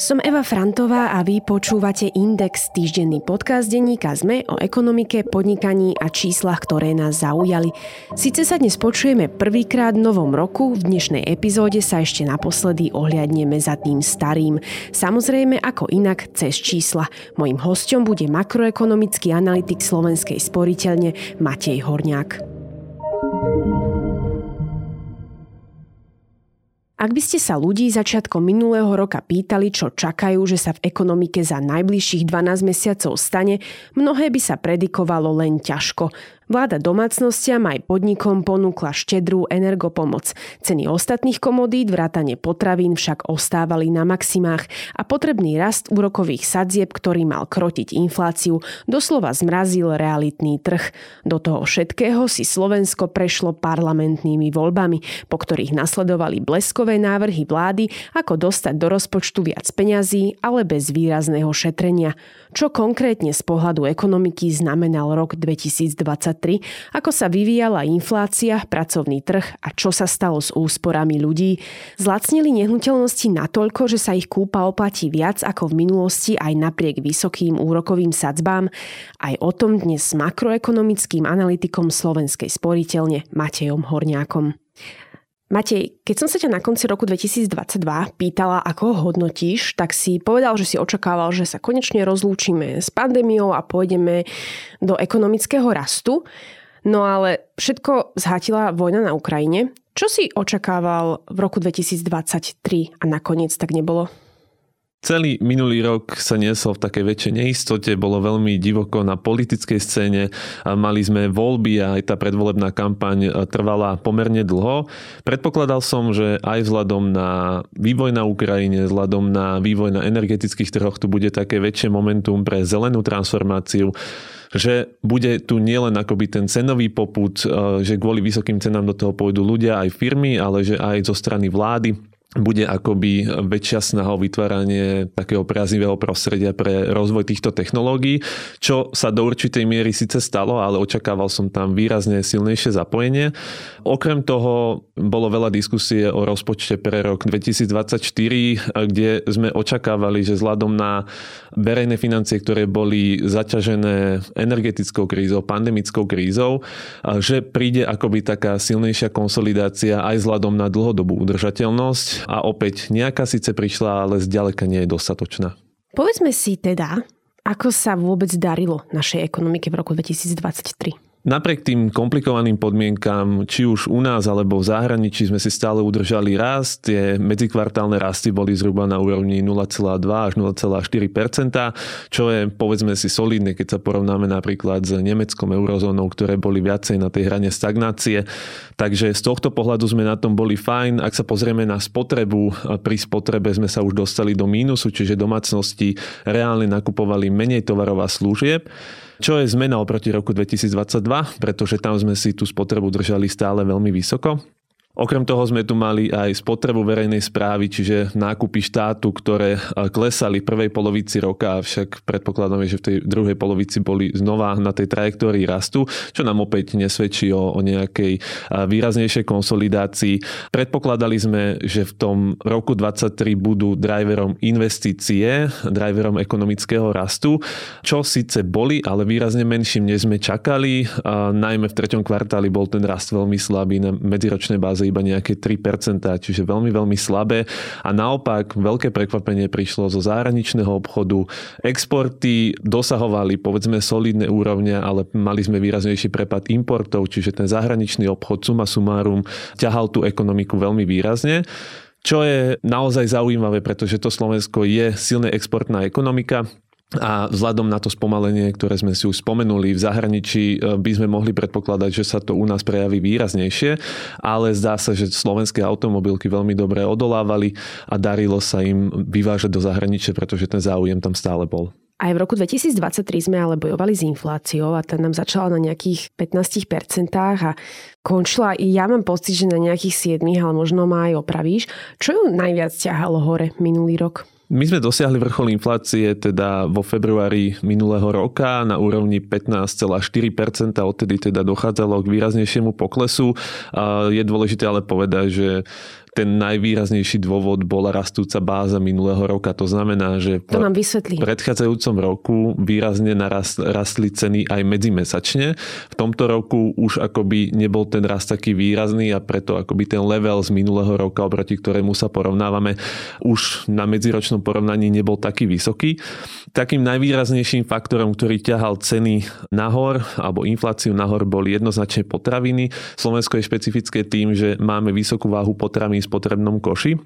Som Eva Frantová a vy počúvate Index, týždenný podcast denníka ZME o ekonomike, podnikaní a číslach, ktoré nás zaujali. Sice sa dnes počujeme prvýkrát v novom roku, v dnešnej epizóde sa ešte naposledy ohľadneme za tým starým. Samozrejme ako inak cez čísla. Mojím hostom bude makroekonomický analytik Slovenskej sporiteľne Matej Horniak. Ak by ste sa ľudí začiatkom minulého roka pýtali, čo čakajú, že sa v ekonomike za najbližších 12 mesiacov stane, mnohé by sa predikovalo len ťažko. Vláda domácnostiam aj podnikom ponúkla štedrú energopomoc. Ceny ostatných komodít, vrátane potravín však ostávali na maximách a potrebný rast úrokových sadzieb, ktorý mal krotiť infláciu, doslova zmrazil realitný trh. Do toho všetkého si Slovensko prešlo parlamentnými voľbami, po ktorých nasledovali bleskové návrhy vlády, ako dostať do rozpočtu viac peňazí, ale bez výrazného šetrenia. Čo konkrétne z pohľadu ekonomiky znamenal rok 2023 2023, ako sa vyvíjala inflácia, pracovný trh a čo sa stalo s úsporami ľudí. Zlacnili nehnuteľnosti natoľko, že sa ich kúpa oplatí viac ako v minulosti aj napriek vysokým úrokovým sadzbám. Aj o tom dnes s makroekonomickým analytikom Slovenskej sporiteľne Matejom Horňákom. Matej, keď som sa ťa na konci roku 2022 pýtala, ako ho hodnotíš, tak si povedal, že si očakával, že sa konečne rozlúčime s pandémiou a pôjdeme do ekonomického rastu. No ale všetko zhatila vojna na Ukrajine. Čo si očakával v roku 2023 a nakoniec tak nebolo? Celý minulý rok sa niesol v takej väčšej neistote, bolo veľmi divoko na politickej scéne, mali sme voľby a aj tá predvolebná kampaň trvala pomerne dlho. Predpokladal som, že aj vzhľadom na vývoj na Ukrajine, vzhľadom na vývoj na energetických trhoch tu bude také väčšie momentum pre zelenú transformáciu že bude tu nielen akoby ten cenový poput, že kvôli vysokým cenám do toho pôjdu ľudia aj firmy, ale že aj zo strany vlády bude akoby väčšia snaha o vytváranie takého priaznivého prostredia pre rozvoj týchto technológií, čo sa do určitej miery síce stalo, ale očakával som tam výrazne silnejšie zapojenie. Okrem toho bolo veľa diskusie o rozpočte pre rok 2024, kde sme očakávali, že vzhľadom na verejné financie, ktoré boli zaťažené energetickou krízou, pandemickou krízou, že príde akoby taká silnejšia konsolidácia aj vzhľadom na dlhodobú udržateľnosť a opäť nejaká síce prišla, ale zďaleka nie je dostatočná. Povedzme si teda, ako sa vôbec darilo našej ekonomike v roku 2023. Napriek tým komplikovaným podmienkam, či už u nás alebo v zahraničí sme si stále udržali rast. Tie medzikvartálne rasty boli zhruba na úrovni 0,2 až 0,4% čo je povedzme si solidné, keď sa porovnáme napríklad s Nemeckom, eurozónou, ktoré boli viacej na tej hrane stagnácie. Takže z tohto pohľadu sme na tom boli fajn. Ak sa pozrieme na spotrebu, pri spotrebe sme sa už dostali do mínusu, čiže domácnosti reálne nakupovali menej tovarov a služieb čo je zmena oproti roku 2022, pretože tam sme si tú spotrebu držali stále veľmi vysoko. Okrem toho sme tu mali aj spotrebu verejnej správy, čiže nákupy štátu, ktoré klesali v prvej polovici roka, avšak predpokladáme, že v tej druhej polovici boli znova na tej trajektórii rastu, čo nám opäť nesvedčí o, o nejakej výraznejšej konsolidácii. Predpokladali sme, že v tom roku 2023 budú driverom investície, driverom ekonomického rastu, čo síce boli, ale výrazne menším, než sme čakali. A najmä v treťom kvartáli bol ten rast veľmi slabý na medziročnej báze iba nejaké 3%, čiže veľmi, veľmi slabé. A naopak veľké prekvapenie prišlo zo zahraničného obchodu. Exporty dosahovali povedzme solidné úrovne, ale mali sme výraznejší prepad importov, čiže ten zahraničný obchod suma sumárum ťahal tú ekonomiku veľmi výrazne. Čo je naozaj zaujímavé, pretože to Slovensko je silne exportná ekonomika. A vzhľadom na to spomalenie, ktoré sme si už spomenuli v zahraničí, e, by sme mohli predpokladať, že sa to u nás prejaví výraznejšie, ale zdá sa, že slovenské automobilky veľmi dobre odolávali a darilo sa im vyvážať do zahraničia, pretože ten záujem tam stále bol. Aj v roku 2023 sme ale bojovali s infláciou a tá nám začala na nejakých 15% a končila, ja mám pocit, že na nejakých 7, ale možno ma aj opravíš. Čo ju najviac ťahalo hore minulý rok? My sme dosiahli vrchol inflácie teda vo februári minulého roka na úrovni 15,4%, odtedy teda dochádzalo k výraznejšiemu poklesu. Je dôležité ale povedať, že ten najvýraznejší dôvod bola rastúca báza minulého roka. To znamená, že v to nám vysvetlí. predchádzajúcom roku výrazne narast, rastli ceny aj medzimesačne. V tomto roku už akoby nebol ten rast taký výrazný a preto akoby ten level z minulého roka, oproti ktorému sa porovnávame, už na medziročnom porovnaní nebol taký vysoký. Takým najvýraznejším faktorom, ktorý ťahal ceny nahor alebo infláciu nahor boli jednoznačne potraviny. Slovensko je špecifické tým, že máme vysokú váhu potravín v spotrebnom koši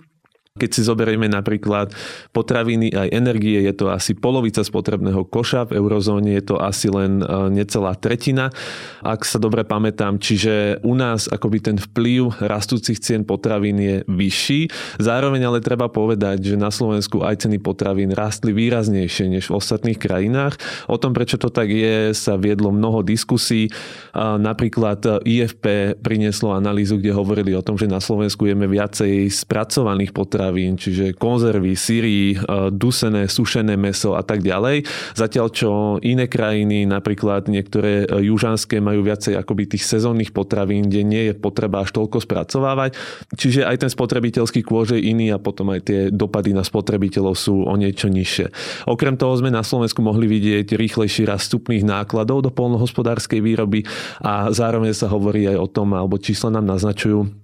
keď si zoberieme napríklad potraviny aj energie, je to asi polovica spotrebného koša, v eurozóne je to asi len e, necelá tretina, ak sa dobre pamätám. Čiže u nás akoby ten vplyv rastúcich cien potravín je vyšší. Zároveň ale treba povedať, že na Slovensku aj ceny potravín rastli výraznejšie než v ostatných krajinách. O tom, prečo to tak je, sa viedlo mnoho diskusí. Napríklad IFP prinieslo analýzu, kde hovorili o tom, že na Slovensku jeme viacej spracovaných potravín potravín, čiže konzervy, syry, e, dusené, sušené meso a tak ďalej. Zatiaľ čo iné krajiny, napríklad niektoré e, južanské, majú viacej akoby tých sezónnych potravín, kde nie je potreba až toľko spracovávať. Čiže aj ten spotrebiteľský kôž je iný a potom aj tie dopady na spotrebiteľov sú o niečo nižšie. Okrem toho sme na Slovensku mohli vidieť rýchlejší rast vstupných nákladov do polnohospodárskej výroby a zároveň sa hovorí aj o tom, alebo čísla nám naznačujú,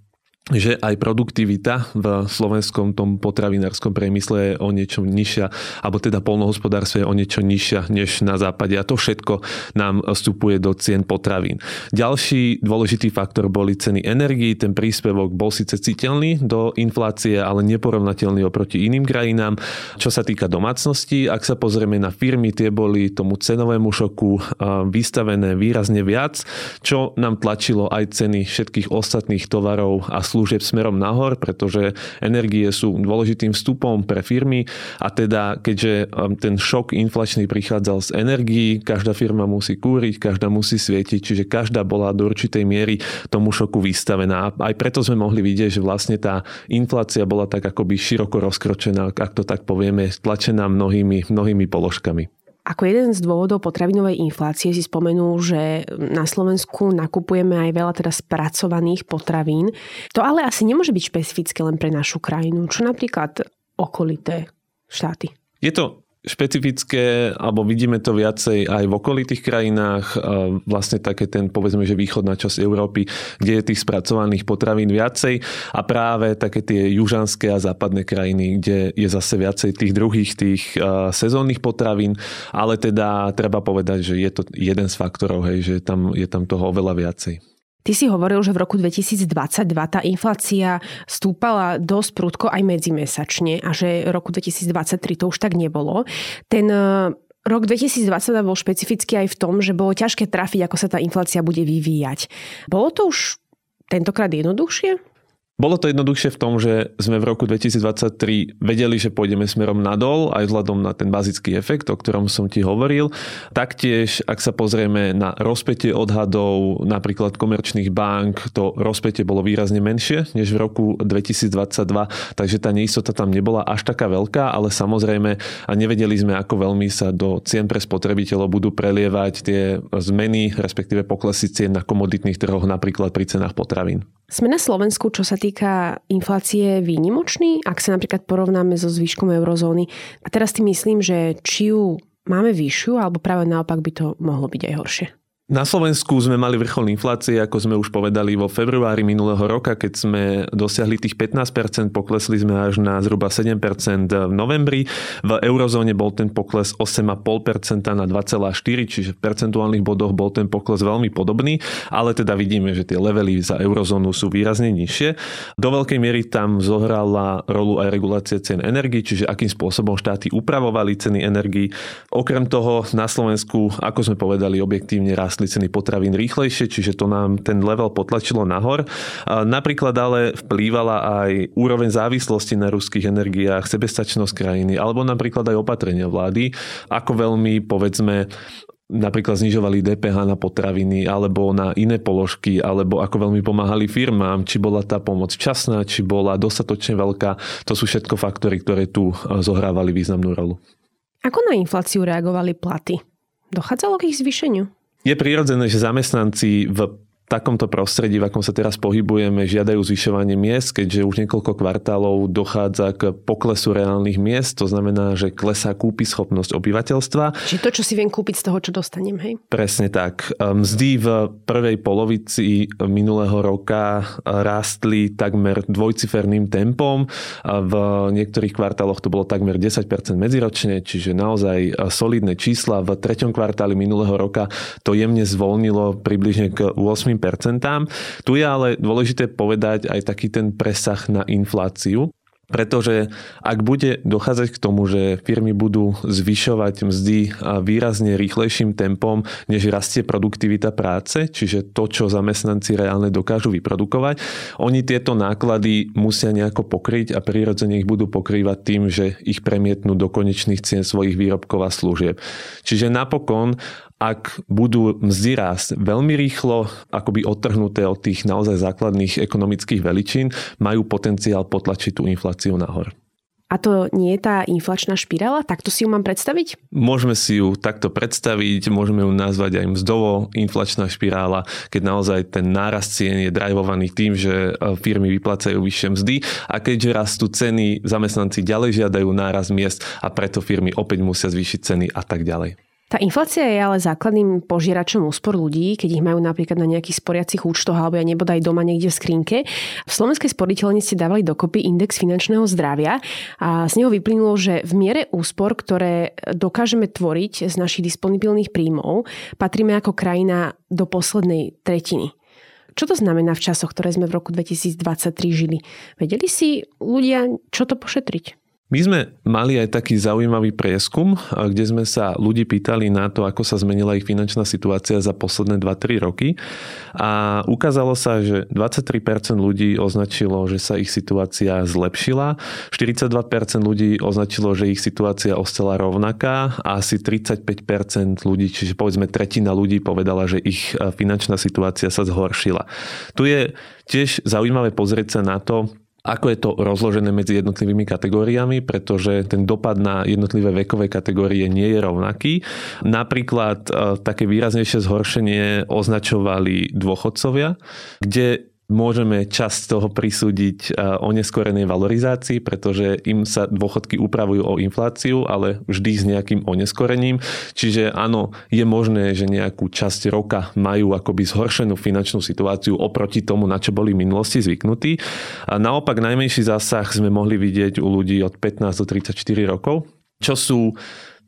že aj produktivita v slovenskom tom potravinárskom priemysle je o niečo nižšia, alebo teda polnohospodárstve je o niečo nižšia než na západe a to všetko nám vstupuje do cien potravín. Ďalší dôležitý faktor boli ceny energii, ten príspevok bol síce citeľný do inflácie, ale neporovnateľný oproti iným krajinám. Čo sa týka domácnosti, ak sa pozrieme na firmy, tie boli tomu cenovému šoku vystavené výrazne viac, čo nám tlačilo aj ceny všetkých ostatných tovarov a služieb smerom nahor, pretože energie sú dôležitým vstupom pre firmy a teda keďže um, ten šok inflačný prichádzal z energií, každá firma musí kúriť, každá musí svietiť, čiže každá bola do určitej miery tomu šoku vystavená. Aj preto sme mohli vidieť, že vlastne tá inflácia bola tak akoby široko rozkročená, ak to tak povieme, tlačená mnohými, mnohými položkami. Ako jeden z dôvodov potravinovej inflácie si spomenul, že na Slovensku nakupujeme aj veľa teda spracovaných potravín. To ale asi nemôže byť špecifické len pre našu krajinu. Čo napríklad okolité štáty? Je to špecifické, alebo vidíme to viacej aj v okolitých krajinách, vlastne také ten, povedzme, že východná časť Európy, kde je tých spracovaných potravín viacej a práve také tie južanské a západné krajiny, kde je zase viacej tých druhých, tých sezónnych potravín, ale teda treba povedať, že je to jeden z faktorov, hej, že tam, je tam toho oveľa viacej. Ty si hovoril, že v roku 2022 tá inflácia stúpala dosť prudko aj medzimesačne a že v roku 2023 to už tak nebolo. Ten e, Rok 2022 bol špecifický aj v tom, že bolo ťažké trafiť, ako sa tá inflácia bude vyvíjať. Bolo to už tentokrát jednoduchšie? Bolo to jednoduchšie v tom, že sme v roku 2023 vedeli, že pôjdeme smerom nadol, aj vzhľadom na ten bazický efekt, o ktorom som ti hovoril. Taktiež, ak sa pozrieme na rozpetie odhadov napríklad komerčných bank, to rozpetie bolo výrazne menšie než v roku 2022, takže tá neistota tam nebola až taká veľká, ale samozrejme a nevedeli sme, ako veľmi sa do cien pre spotrebiteľov budú prelievať tie zmeny, respektíve poklesy cien na komoditných trhoch, napríklad pri cenách potravín. Sme na Slovensku, čo sa týka inflácie, výnimočný, ak sa napríklad porovnáme so zvyškom eurozóny. A teraz si myslím, že či ju máme vyššiu, alebo práve naopak by to mohlo byť aj horšie. Na Slovensku sme mali vrchol inflácie, ako sme už povedali, vo februári minulého roka, keď sme dosiahli tých 15%, poklesli sme až na zhruba 7% v novembri. V eurozóne bol ten pokles 8,5% na 2,4%, čiže v percentuálnych bodoch bol ten pokles veľmi podobný, ale teda vidíme, že tie levely za eurozónu sú výrazne nižšie. Do veľkej miery tam zohrala rolu aj regulácia cien energii, čiže akým spôsobom štáty upravovali ceny energii. Okrem toho na Slovensku, ako sme povedali, objektívne rast rástli ceny potravín rýchlejšie, čiže to nám ten level potlačilo nahor. Napríklad ale vplývala aj úroveň závislosti na ruských energiách, sebestačnosť krajiny, alebo napríklad aj opatrenia vlády, ako veľmi, povedzme, napríklad znižovali DPH na potraviny alebo na iné položky, alebo ako veľmi pomáhali firmám, či bola tá pomoc časná, či bola dostatočne veľká. To sú všetko faktory, ktoré tu zohrávali významnú rolu. Ako na infláciu reagovali platy? Dochádzalo k ich zvýšeniu? Je prirodzené, že zamestnanci v takomto prostredí, v akom sa teraz pohybujeme, žiadajú zvyšovanie miest, keďže už niekoľko kvartálov dochádza k poklesu reálnych miest, to znamená, že klesá kúpy schopnosť obyvateľstva. Čiže to, čo si viem kúpiť z toho, čo dostanem, hej? Presne tak. Mzdy v prvej polovici minulého roka rástli takmer dvojciferným tempom. V niektorých kvartáloch to bolo takmer 10% medziročne, čiže naozaj solidné čísla. V treťom kvartáli minulého roka to jemne zvolnilo približne k 8 tu je ale dôležité povedať aj taký ten presah na infláciu. Pretože ak bude dochádzať k tomu, že firmy budú zvyšovať mzdy výrazne rýchlejším tempom, než rastie produktivita práce, čiže to, čo zamestnanci reálne dokážu vyprodukovať, oni tieto náklady musia nejako pokryť a prirodzene ich budú pokrývať tým, že ich premietnú do konečných cien svojich výrobkov a služieb. Čiže napokon ak budú mzdy rásť veľmi rýchlo, akoby odtrhnuté od tých naozaj základných ekonomických veličín, majú potenciál potlačiť tú infláciu nahor. A to nie je tá inflačná špirála? Takto si ju mám predstaviť? Môžeme si ju takto predstaviť, môžeme ju nazvať aj mzdovo inflačná špirála, keď naozaj ten nárast cien je drivovaný tým, že e, firmy vyplácajú vyššie mzdy a keďže rastú ceny, zamestnanci ďalej žiadajú nárast miest a preto firmy opäť musia zvýšiť ceny a tak ďalej. Tá inflácia je ale základným požieračom úspor ľudí, keď ich majú napríklad na nejakých sporiacich účtoch alebo ja nebodaj doma niekde v skrinke. V Slovenskej sporiteľni ste dávali dokopy index finančného zdravia a z neho vyplynulo, že v miere úspor, ktoré dokážeme tvoriť z našich disponibilných príjmov, patríme ako krajina do poslednej tretiny. Čo to znamená v časoch, ktoré sme v roku 2023 žili? Vedeli si ľudia, čo to pošetriť? My sme mali aj taký zaujímavý prieskum, kde sme sa ľudí pýtali na to, ako sa zmenila ich finančná situácia za posledné 2-3 roky. A ukázalo sa, že 23% ľudí označilo, že sa ich situácia zlepšila, 42% ľudí označilo, že ich situácia ostala rovnaká a asi 35% ľudí, čiže povedzme tretina ľudí povedala, že ich finančná situácia sa zhoršila. Tu je tiež zaujímavé pozrieť sa na to, ako je to rozložené medzi jednotlivými kategóriami, pretože ten dopad na jednotlivé vekové kategórie nie je rovnaký. Napríklad e, také výraznejšie zhoršenie označovali dôchodcovia, kde môžeme časť toho prisúdiť o neskorenej valorizácii, pretože im sa dôchodky upravujú o infláciu, ale vždy s nejakým oneskorením. Čiže áno, je možné, že nejakú časť roka majú akoby zhoršenú finančnú situáciu oproti tomu, na čo boli v minulosti zvyknutí. A naopak najmenší zásah sme mohli vidieť u ľudí od 15 do 34 rokov, čo sú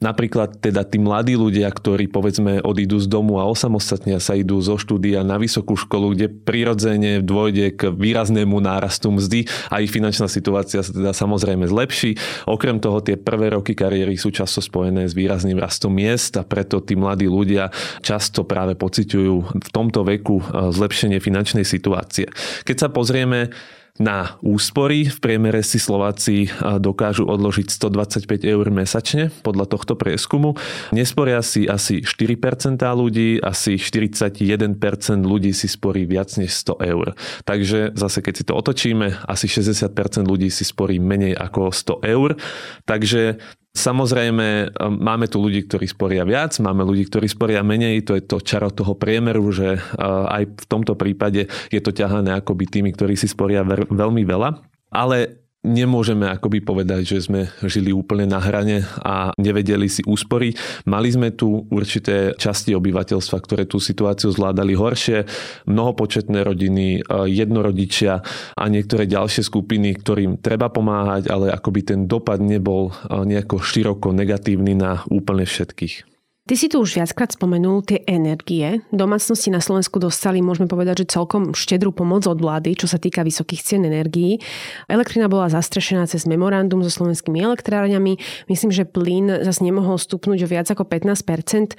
Napríklad teda tí mladí ľudia, ktorí povedzme odídu z domu a osamostatnia sa idú zo štúdia na vysokú školu, kde prirodzene dôjde k výraznému nárastu mzdy a ich finančná situácia sa teda samozrejme zlepší. Okrem toho tie prvé roky kariéry sú často spojené s výrazným rastom miest a preto tí mladí ľudia často práve pociťujú v tomto veku e, zlepšenie finančnej situácie. Keď sa pozrieme na úspory. V priemere si Slováci dokážu odložiť 125 eur mesačne podľa tohto prieskumu. Nesporia si asi 4% ľudí, asi 41% ľudí si sporí viac než 100 eur. Takže zase keď si to otočíme, asi 60% ľudí si sporí menej ako 100 eur. Takže Samozrejme, um, máme tu ľudí, ktorí sporia viac, máme ľudí, ktorí sporia menej, to je to čaro toho priemeru, že uh, aj v tomto prípade je to ťahané akoby tými, ktorí si sporia veľmi veľa. Ale nemôžeme akoby povedať, že sme žili úplne na hrane a nevedeli si úsporiť. Mali sme tu určité časti obyvateľstva, ktoré tú situáciu zvládali horšie, mnohopočetné rodiny, e, jednorodičia a niektoré ďalšie skupiny, ktorým treba pomáhať, ale akoby ten dopad nebol e, nejako široko negatívny na úplne všetkých. Ty si tu už viackrát spomenul tie energie. Domácnosti na Slovensku dostali, môžeme povedať, že celkom štedrú pomoc od vlády, čo sa týka vysokých cien energií. Elektrina bola zastrešená cez memorandum so slovenskými elektrárňami. Myslím, že plyn zase nemohol stupnúť o viac ako 15%.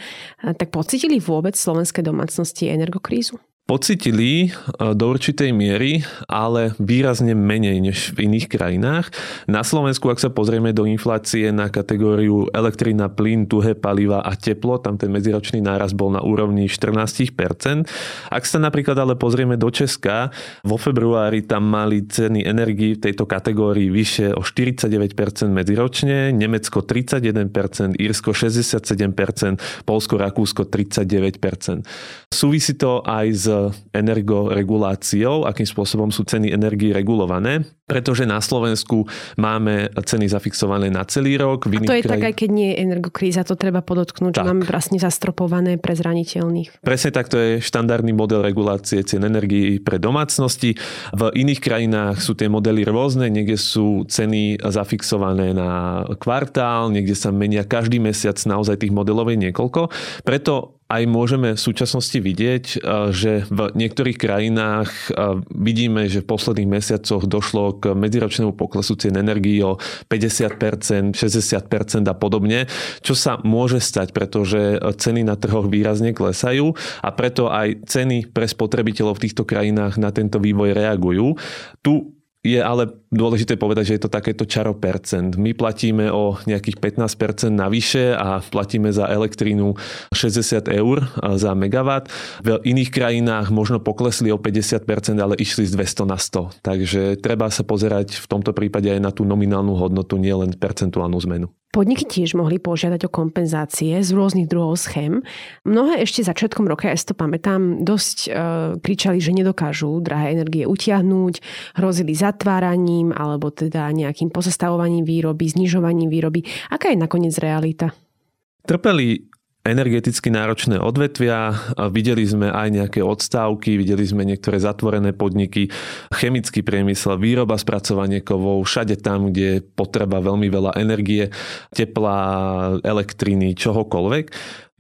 Tak pocitili vôbec slovenské domácnosti energokrízu? Pocitili e, do určitej miery, ale výrazne menej než v iných krajinách. Na Slovensku, ak sa pozrieme do inflácie na kategóriu elektrina, plyn, tuhé paliva a teplo, tam ten medziročný náraz bol na úrovni 14%. Ak sa napríklad ale pozrieme do Česka, vo februári tam mali ceny energii v tejto kategórii vyššie o 49% medziročne, Nemecko 31%, Írsko 67%, Polsko, Rakúsko 39%. Súvisí to aj s energoreguláciou, akým spôsobom sú ceny energii regulované, pretože na Slovensku máme ceny zafixované na celý rok. A to je kraj... tak, aj keď nie je energokríza, to treba podotknúť, tak. že máme vlastne zastropované pre zraniteľných. Presne tak, to je štandardný model regulácie cien energii pre domácnosti. V iných krajinách sú tie modely rôzne, niekde sú ceny zafixované na kvartál, niekde sa menia každý mesiac, naozaj tých modelov je niekoľko. Preto aj môžeme v súčasnosti vidieť, eh, že v niektorých krajinách eh, vidíme, že v posledných mesiacoch došlo k medziročnému poklesu cien energií o 50%, 60% a podobne, čo sa môže stať, pretože ceny na trhoch výrazne klesajú a preto aj ceny pre spotrebiteľov v týchto krajinách na tento vývoj reagujú. Tu je ale dôležité povedať, že je to takéto čaro percent. My platíme o nejakých 15% navyše a platíme za elektrínu 60 eur za megawatt. V iných krajinách možno poklesli o 50%, ale išli z 200 na 100. Takže treba sa pozerať v tomto prípade aj na tú nominálnu hodnotu, nielen percentuálnu zmenu. Podniky tiež mohli požiadať o kompenzácie z rôznych druhov schém. Mnohé ešte začiatkom roka, ja si to pamätám, dosť e, kričali, že nedokážu drahé energie utiahnuť, hrozili zatváraním alebo teda nejakým pozastavovaním výroby, znižovaním výroby. Aká je nakoniec realita? Trpeli energeticky náročné odvetvia. Videli sme aj nejaké odstávky, videli sme niektoré zatvorené podniky, chemický priemysel, výroba, spracovanie kovov, všade tam, kde je potreba veľmi veľa energie, tepla, elektriny, čohokoľvek.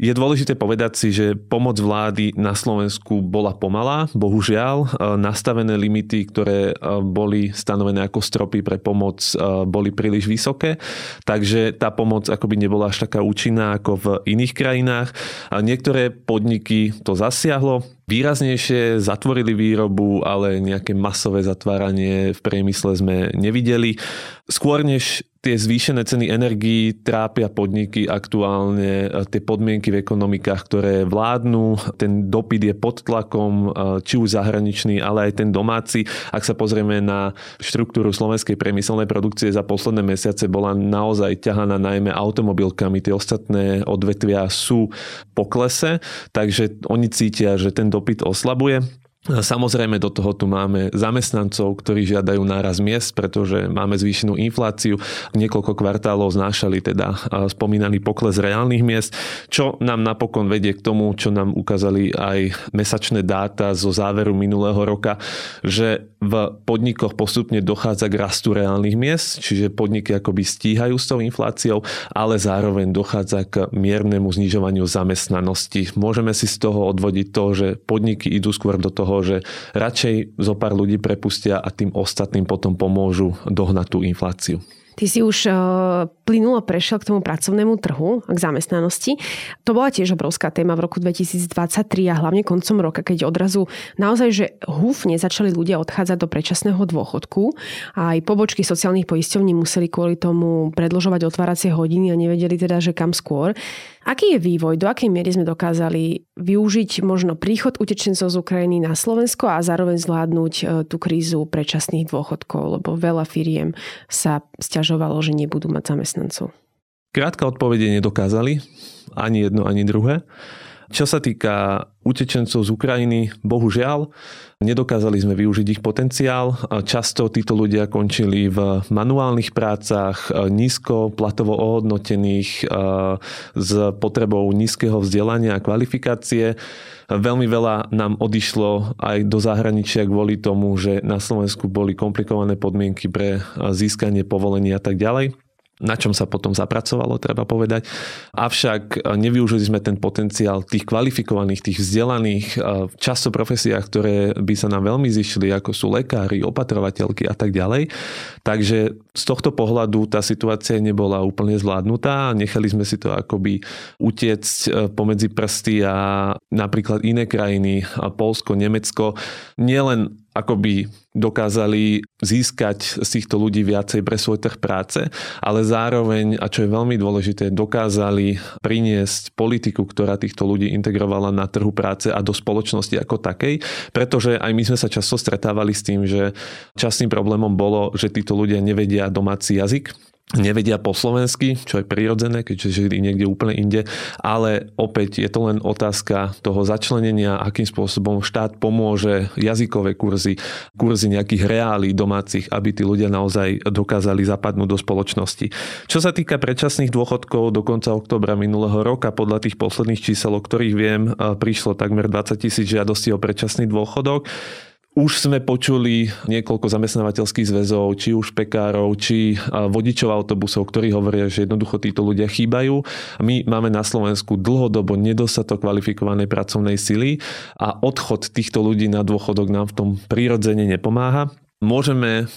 Je dôležité povedať si, že pomoc vlády na Slovensku bola pomalá. Bohužiaľ, e, nastavené limity, ktoré e, boli stanovené ako stropy pre pomoc, e, boli príliš vysoké. Takže tá pomoc akoby nebola až taká účinná ako v iných krajinách. Niektoré podniky to zasiahlo, výraznejšie zatvorili výrobu, ale nejaké masové zatváranie v priemysle sme nevideli. Skôr než tie zvýšené ceny energií trápia podniky aktuálne, tie podmienky v ekonomikách, ktoré vládnu, ten dopyt je pod tlakom, či už zahraničný, ale aj ten domáci. Ak sa pozrieme na štruktúru slovenskej priemyselnej produkcie za posledné mesiace, bola naozaj ťahaná najmä automobilkami. Tie ostatné odvetvia sú poklese, takže oni cítia, že ten dopyt oslabuje. Samozrejme do toho tu máme zamestnancov, ktorí žiadajú náraz miest, pretože máme zvýšenú infláciu. Niekoľko kvartálov znášali teda spomínaný pokles reálnych miest, čo nám napokon vedie k tomu, čo nám ukázali aj mesačné dáta zo záveru minulého roka, že v podnikoch postupne dochádza k rastu reálnych miest, čiže podniky akoby stíhajú s tou infláciou, ale zároveň dochádza k miernemu znižovaniu zamestnanosti. Môžeme si z toho odvodiť to, že podniky idú skôr do toho toho, že radšej zo pár ľudí prepustia a tým ostatným potom pomôžu dohnať tú infláciu. Ty si už uh, plynulo prešiel k tomu pracovnému trhu, k zamestnanosti. To bola tiež obrovská téma v roku 2023 a hlavne koncom roka, keď odrazu naozaj, že húfne začali ľudia odchádzať do predčasného dôchodku aj pobočky sociálnych poisťovní museli kvôli tomu predložovať otváracie hodiny a nevedeli teda, že kam skôr. Aký je vývoj? Do akej miery sme dokázali využiť možno príchod utečencov z Ukrajiny na Slovensko a zároveň zvládnuť e, tú krízu predčasných dôchodkov, lebo veľa firiem sa stiažovalo, že nebudú mať zamestnancov. Krátka odpovede nedokázali, ani jedno, ani druhé. Čo sa týka utečencov z Ukrajiny, bohužiaľ, nedokázali sme využiť ich potenciál. Často títo ľudia končili v manuálnych prácach, nízko platovo ohodnotených, s potrebou nízkeho vzdelania a kvalifikácie. Veľmi veľa nám odišlo aj do zahraničia kvôli tomu, že na Slovensku boli komplikované podmienky pre získanie povolenia a tak ďalej na čom sa potom zapracovalo, treba povedať. Avšak e, nevyužili sme ten potenciál tých kvalifikovaných, tých vzdelaných, e, často profesiách, ktoré by sa nám veľmi zišli, ako sú lekári, opatrovateľky a tak ďalej. Takže z tohto pohľadu tá situácia nebola úplne zvládnutá. Nechali sme si to akoby utiecť e, pomedzi prsty a napríklad iné krajiny, Polsko, Nemecko, nielen akoby dokázali získať z týchto ľudí viacej pre svoj trh práce, ale zároveň, a čo je veľmi dôležité, dokázali priniesť politiku, ktorá týchto ľudí integrovala na trhu práce a do spoločnosti ako takej, pretože aj my sme sa často stretávali s tým, že častým problémom bolo, že títo ľudia nevedia domáci jazyk, nevedia po slovensky, čo je prirodzené, keďže žili niekde úplne inde, ale opäť je to len otázka toho začlenenia, akým spôsobom štát pomôže jazykové kurzy, kurzy nejakých reálí domácich, aby tí ľudia naozaj dokázali zapadnúť do spoločnosti. Čo sa týka predčasných dôchodkov, do konca oktobra minulého roka, podľa tých posledných čísel, o ktorých viem, prišlo takmer 20 tisíc žiadostí o predčasný dôchodok. Už sme počuli niekoľko zamestnávateľských zväzov, či už pekárov, či vodičov autobusov, ktorí hovoria, že jednoducho títo ľudia chýbajú. My máme na Slovensku dlhodobo nedostatok kvalifikovanej pracovnej sily a odchod týchto ľudí na dôchodok nám v tom prirodzene nepomáha. Môžeme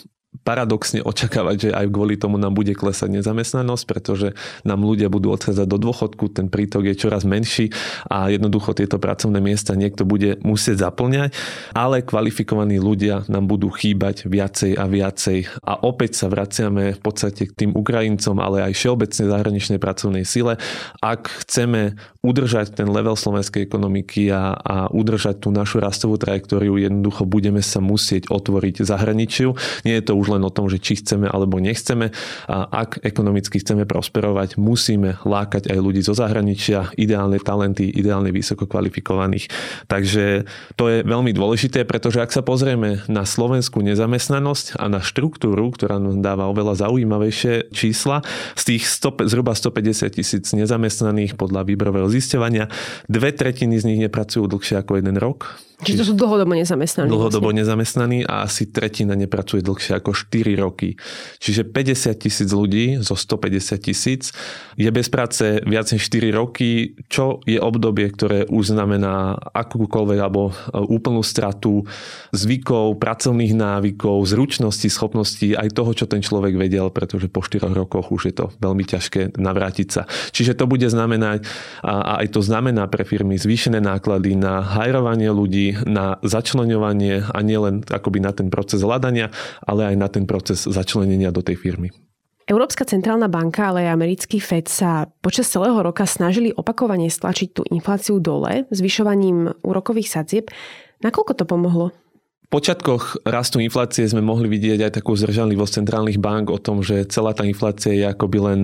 paradoxne očakávať, že aj kvôli tomu nám bude klesať nezamestnanosť, pretože nám ľudia budú odchádzať do dôchodku, ten prítok je čoraz menší a jednoducho tieto pracovné miesta niekto bude musieť zaplňať, ale kvalifikovaní ľudia nám budú chýbať viacej a viacej a opäť sa vraciame v podstate k tým Ukrajincom, ale aj všeobecne zahraničnej pracovnej sile. Ak chceme udržať ten level slovenskej ekonomiky a, a udržať tú našu rastovú trajektóriu, jednoducho budeme sa musieť otvoriť zahraničiu. Nie je to už len o tom, že či chceme alebo nechceme. A ak ekonomicky chceme prosperovať, musíme lákať aj ľudí zo zahraničia, ideálne talenty, ideálne vysoko kvalifikovaných. Takže to je veľmi dôležité, pretože ak sa pozrieme na slovenskú nezamestnanosť a na štruktúru, ktorá nám dáva oveľa zaujímavejšie čísla, z tých 100, zhruba 150 tisíc nezamestnaných podľa výberového zisťovania. Dve tretiny z nich nepracujú dlhšie ako jeden rok. Čiže to sú dlhodobo nezamestnaní. Dlhodobo vlastne. nezamestnaní a asi tretina nepracuje dlhšie ako 4 roky. Čiže 50 tisíc ľudí zo 150 tisíc je bez práce viac než 4 roky, čo je obdobie, ktoré už znamená akúkoľvek alebo e, úplnú stratu zvykov, pracovných návykov, zručností, schopností aj toho, čo ten človek vedel, pretože po 4 rokoch už je to veľmi ťažké navrátiť sa. Čiže to bude znamenať, a aj to znamená pre firmy zvýšené náklady na hajrovanie ľudí, na začlenovanie a nielen akoby na ten proces hľadania, ale aj na ten proces začlenenia do tej firmy. Európska centrálna banka, ale aj americký Fed sa počas celého roka snažili opakovane stlačiť tú infláciu dole zvyšovaním úrokových sadzieb. Nakoľko to pomohlo? Počiatkoch rastu inflácie sme mohli vidieť aj takú zdržanlivosť centrálnych bank o tom, že celá tá inflácia je akoby len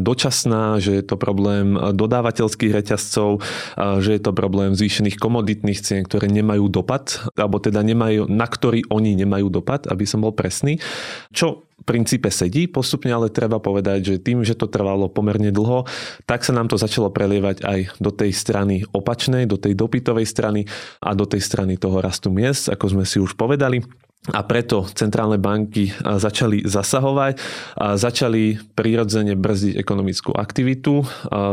dočasná, že je to problém dodávateľských reťazcov, že je to problém zvýšených komoditných cien, ktoré nemajú dopad, alebo teda nemajú, na ktorý oni nemajú dopad, aby som bol presný. Čo princípe sedí postupne, ale treba povedať, že tým, že to trvalo pomerne dlho, tak sa nám to začalo prelievať aj do tej strany opačnej, do tej dopytovej strany a do tej strany toho rastu miest, ako sme si už povedali a preto centrálne banky začali zasahovať a začali prirodzene brzdiť ekonomickú aktivitu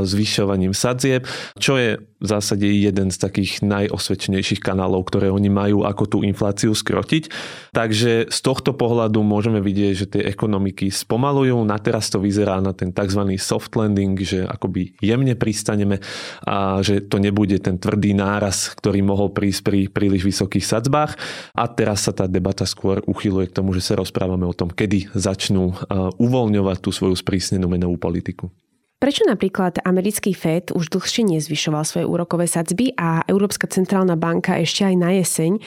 zvyšovaním sadzieb, čo je v zásade jeden z takých najosvedčenejších kanálov, ktoré oni majú, ako tú infláciu skrotiť. Takže z tohto pohľadu môžeme vidieť, že tie ekonomiky spomalujú. Na teraz to vyzerá na ten tzv. soft landing, že akoby jemne pristaneme a že to nebude ten tvrdý náraz, ktorý mohol prísť pri príliš vysokých sadzbách. A teraz sa tá debata skôr uchyluje k tomu, že sa rozprávame o tom, kedy začnú uvoľňovať tú svoju sprísnenú menovú politiku. Prečo napríklad americký Fed už dlhšie nezvyšoval svoje úrokové sadzby a Európska centrálna banka ešte aj na jeseň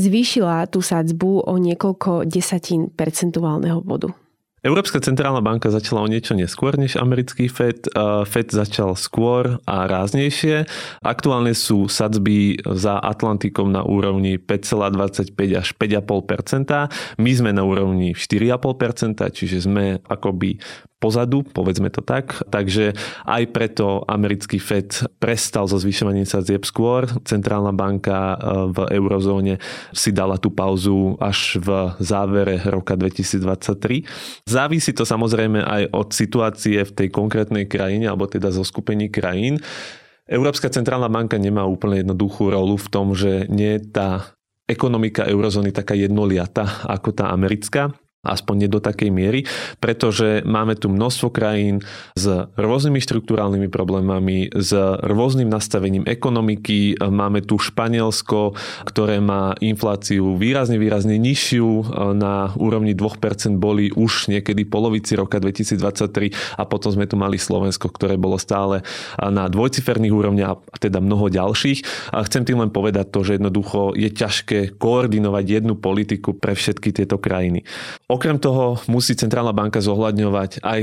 zvýšila tú sadzbu o niekoľko desatín percentuálneho bodu? Európska centrálna banka začala o niečo neskôr než americký FED. FED začal skôr a ráznejšie. Aktuálne sú sadzby za Atlantikom na úrovni 5,25 až 5,5% My sme na úrovni 4,5% čiže sme akoby pozadu, povedzme to tak. Takže aj preto americký Fed prestal so zvyšovaním sadzieb skôr. Centrálna banka e, v eurozóne si dala tú pauzu až v závere roka 2023. Závisí to samozrejme aj od situácie v tej konkrétnej krajine, alebo teda zo skupení krajín. Európska centrálna banka nemá úplne jednoduchú rolu v tom, že nie je tá ekonomika eurozóny taká jednoliata ako tá americká aspoň nie do takej miery, pretože máme tu množstvo krajín s rôznymi štruktúrálnymi problémami, s rôznym nastavením ekonomiky. Máme tu Španielsko, ktoré má infláciu výrazne, výrazne nižšiu. Na úrovni 2% boli už niekedy polovici roka 2023 a potom sme tu mali Slovensko, ktoré bolo stále na dvojciferných úrovniach a teda mnoho ďalších. A chcem tým len povedať to, že jednoducho je ťažké koordinovať jednu politiku pre všetky tieto krajiny. Okrem toho musí centrálna banka zohľadňovať aj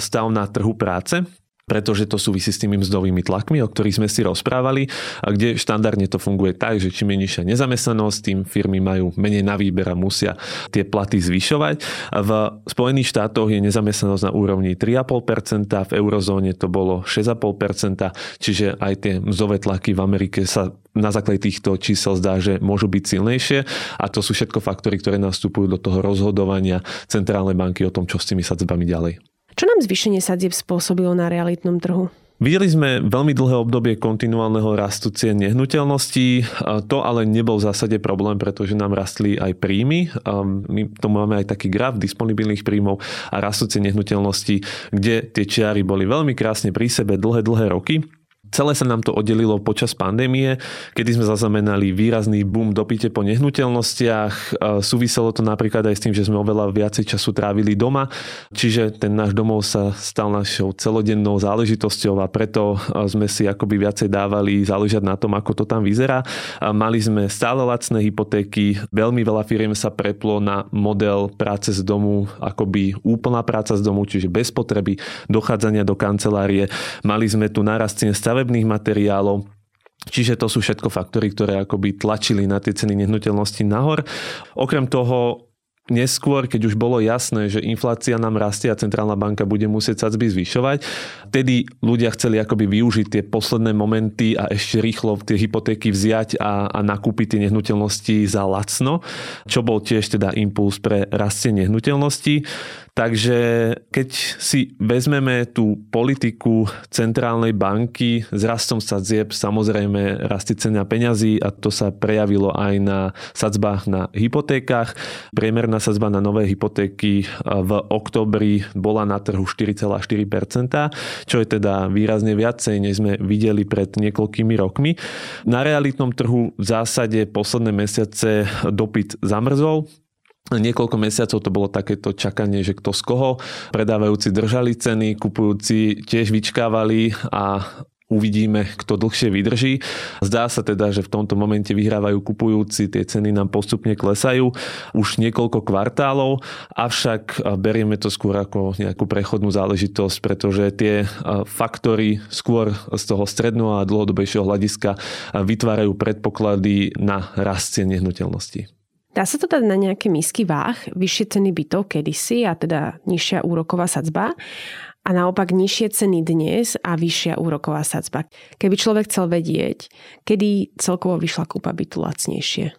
stav na trhu práce, pretože to súvisí s tými mzdovými tlakmi, o ktorých sme si rozprávali, a kde štandardne to funguje tak, že čím je nižšia nezamestnanosť, tým firmy majú menej na výber a musia tie platy zvyšovať. V Spojených štátoch je nezamestnanosť na úrovni 3,5%, v eurozóne to bolo 6,5%, čiže aj tie mzdové tlaky v Amerike sa na základe týchto čísel zdá, že môžu byť silnejšie a to sú všetko faktory, ktoré nastupujú do toho rozhodovania centrálnej banky o tom, čo s tými sadzbami ďalej. Čo nám zvýšenie sadzieb spôsobilo na realitnom trhu? Videli sme veľmi dlhé obdobie kontinuálneho rastu cien nehnuteľností. To ale nebol v zásade problém, pretože nám rastli aj príjmy. My tomu máme aj taký graf disponibilných príjmov a rastúce nehnuteľnosti, kde tie čiary boli veľmi krásne pri sebe dlhé, dlhé roky. Celé sa nám to oddelilo počas pandémie, kedy sme zaznamenali výrazný boom dopite po nehnuteľnostiach. Súviselo to napríklad aj s tým, že sme oveľa viacej času trávili doma, čiže ten náš domov sa stal našou celodennou záležitosťou a preto sme si akoby viacej dávali záležať na tom, ako to tam vyzerá. Mali sme stále lacné hypotéky, veľmi veľa firiem sa preplo na model práce z domu, akoby úplná práca z domu, čiže bez potreby dochádzania do kancelárie. Mali sme tu narast cien stavebných materiálov, Čiže to sú všetko faktory, ktoré akoby tlačili na tie ceny nehnuteľnosti nahor. Okrem toho neskôr, keď už bolo jasné, že inflácia nám rastie a centrálna banka bude musieť sadzby zvyšovať, tedy ľudia chceli akoby využiť tie posledné momenty a ešte rýchlo tie hypotéky vziať a, a nakúpiť tie nehnuteľnosti za lacno, čo bol tiež teda impuls pre rastie nehnuteľnosti. Takže keď si vezmeme tú politiku centrálnej banky s rastom sadzieb, samozrejme rastie cena peňazí a to sa prejavilo aj na sadzbách na hypotékach. Priemerná sadzba na nové hypotéky v oktobri bola na trhu 4,4%, čo je teda výrazne viacej, než sme videli pred niekoľkými rokmi. Na realitnom trhu v zásade posledné mesiace dopyt zamrzol, Niekoľko mesiacov to bolo takéto čakanie, že kto z koho. Predávajúci držali ceny, kupujúci tiež vyčkávali a uvidíme, kto dlhšie vydrží. Zdá sa teda, že v tomto momente vyhrávajú kupujúci, tie ceny nám postupne klesajú už niekoľko kvartálov, avšak berieme to skôr ako nejakú prechodnú záležitosť, pretože tie faktory skôr z toho stredného a dlhodobejšieho hľadiska vytvárajú predpoklady na rast cien nehnuteľností. Dá sa to dať na nejaké misky váh, vyššie ceny bytov kedysi a teda nižšia úroková sadzba a naopak nižšie ceny dnes a vyššia úroková sadzba. Keby človek chcel vedieť, kedy celkovo vyšla kúpa bytu lacnejšie.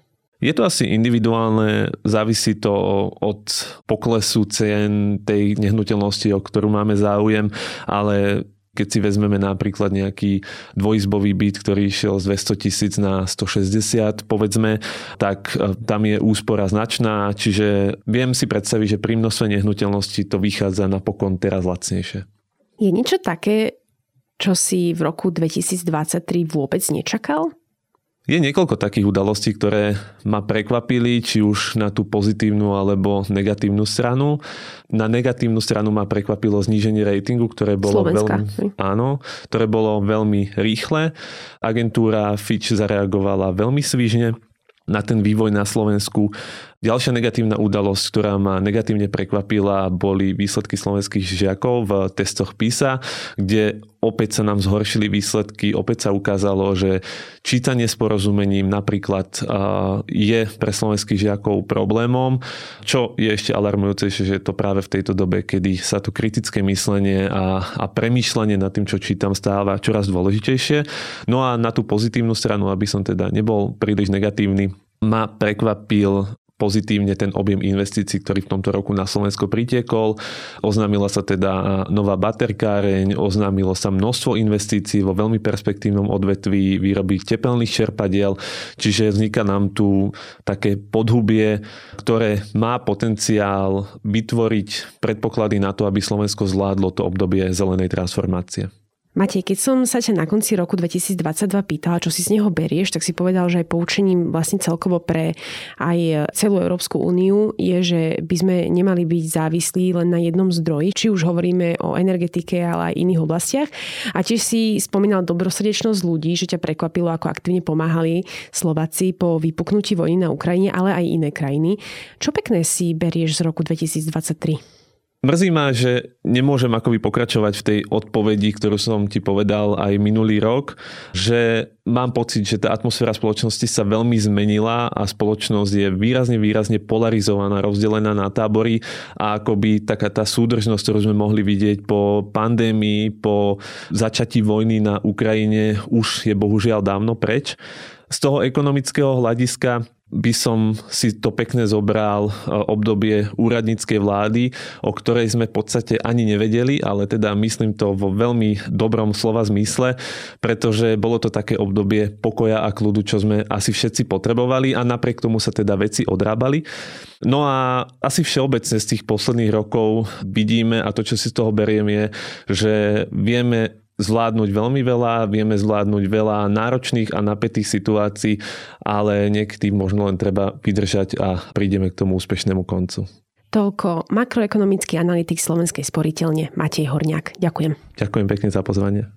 Je to asi individuálne, závisí to od poklesu cien tej nehnuteľnosti, o ktorú máme záujem, ale keď si vezmeme napríklad nejaký dvojizbový byt, ktorý išiel z 200 tisíc na 160, povedzme, tak e, tam je úspora značná, čiže viem si predstaviť, že pri množstve nehnuteľnosti to vychádza napokon teraz lacnejšie. Je niečo také, čo si v roku 2023 vôbec nečakal? Je niekoľko takých udalostí, ktoré ma prekvapili, či už na tú pozitívnu alebo negatívnu stranu. Na negatívnu stranu ma prekvapilo zníženie ratingu, ktoré bolo Slovenska. veľmi, áno, ktoré bolo veľmi rýchle. Agentúra Fitch zareagovala veľmi svižne na ten vývoj na Slovensku. Ďalšia negatívna udalosť, ktorá ma negatívne prekvapila, boli výsledky slovenských žiakov v testoch PISA, kde opäť sa nám zhoršili výsledky, opäť sa ukázalo, že čítanie s porozumením napríklad je pre slovenských žiakov problémom, čo je ešte alarmujúcejšie, že je to práve v tejto dobe, kedy sa to kritické myslenie a, a premýšľanie nad tým, čo čítam, stáva čoraz dôležitejšie. No a na tú pozitívnu stranu, aby som teda nebol príliš negatívny, ma prekvapil pozitívne ten objem investícií, ktorý v tomto roku na Slovensko pritiekol. Oznámila sa teda nová baterkáreň, oznámilo sa množstvo investícií vo veľmi perspektívnom odvetví výroby tepelných čerpadiel, čiže vzniká nám tu také podhubie, ktoré má potenciál vytvoriť predpoklady na to, aby Slovensko zvládlo to obdobie zelenej transformácie. Matej, keď som sa ťa na konci roku 2022 pýtala, čo si z neho berieš, tak si povedal, že aj poučením vlastne celkovo pre aj celú Európsku úniu je, že by sme nemali byť závislí len na jednom zdroji, či už hovoríme o energetike, ale aj iných oblastiach. A tiež si spomínal dobrosrdečnosť ľudí, že ťa prekvapilo, ako aktívne pomáhali Slováci po vypuknutí vojny na Ukrajine, ale aj iné krajiny. Čo pekné si berieš z roku 2023? Mrzí ma, že nemôžem akoby pokračovať v tej odpovedi, ktorú som ti povedal aj minulý rok, že mám pocit, že tá atmosféra spoločnosti sa veľmi zmenila a spoločnosť je výrazne, výrazne polarizovaná, rozdelená na tábory a akoby taká tá súdržnosť, ktorú sme mohli vidieť po pandémii, po začatí vojny na Ukrajine, už je bohužiaľ dávno preč. Z toho ekonomického hľadiska by som si to pekne zobral e, obdobie úradníckej vlády, o ktorej sme v podstate ani nevedeli, ale teda myslím to vo veľmi dobrom slova zmysle, pretože bolo to také obdobie pokoja a kľudu, čo sme asi všetci potrebovali a napriek tomu sa teda veci odrábali. No a asi všeobecne z tých posledných rokov vidíme a to, čo si z toho beriem je, že vieme zvládnuť veľmi veľa, vieme zvládnuť veľa náročných a napätých situácií, ale niekedy možno len treba vydržať a prídeme k tomu úspešnému koncu. Toľko makroekonomický analytik Slovenskej sporiteľne Matej Horniak. Ďakujem. Ďakujem pekne za pozvanie.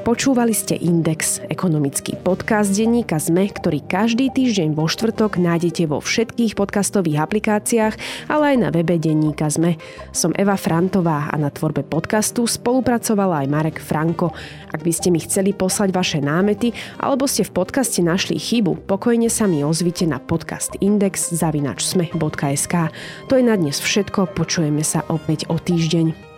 Počúvali ste Index, ekonomický podcast denníka ZME, ktorý každý týždeň vo štvrtok nájdete vo všetkých podcastových aplikáciách, ale aj na webe denníka ZME. Som Eva Frantová a na tvorbe podcastu spolupracovala aj Marek Franko. Ak by ste mi chceli poslať vaše námety alebo ste v podcaste našli chybu, pokojne sa mi ozvite na podcast index zavinačsme.sk. To je na dnes všetko, počujeme sa opäť o týždeň.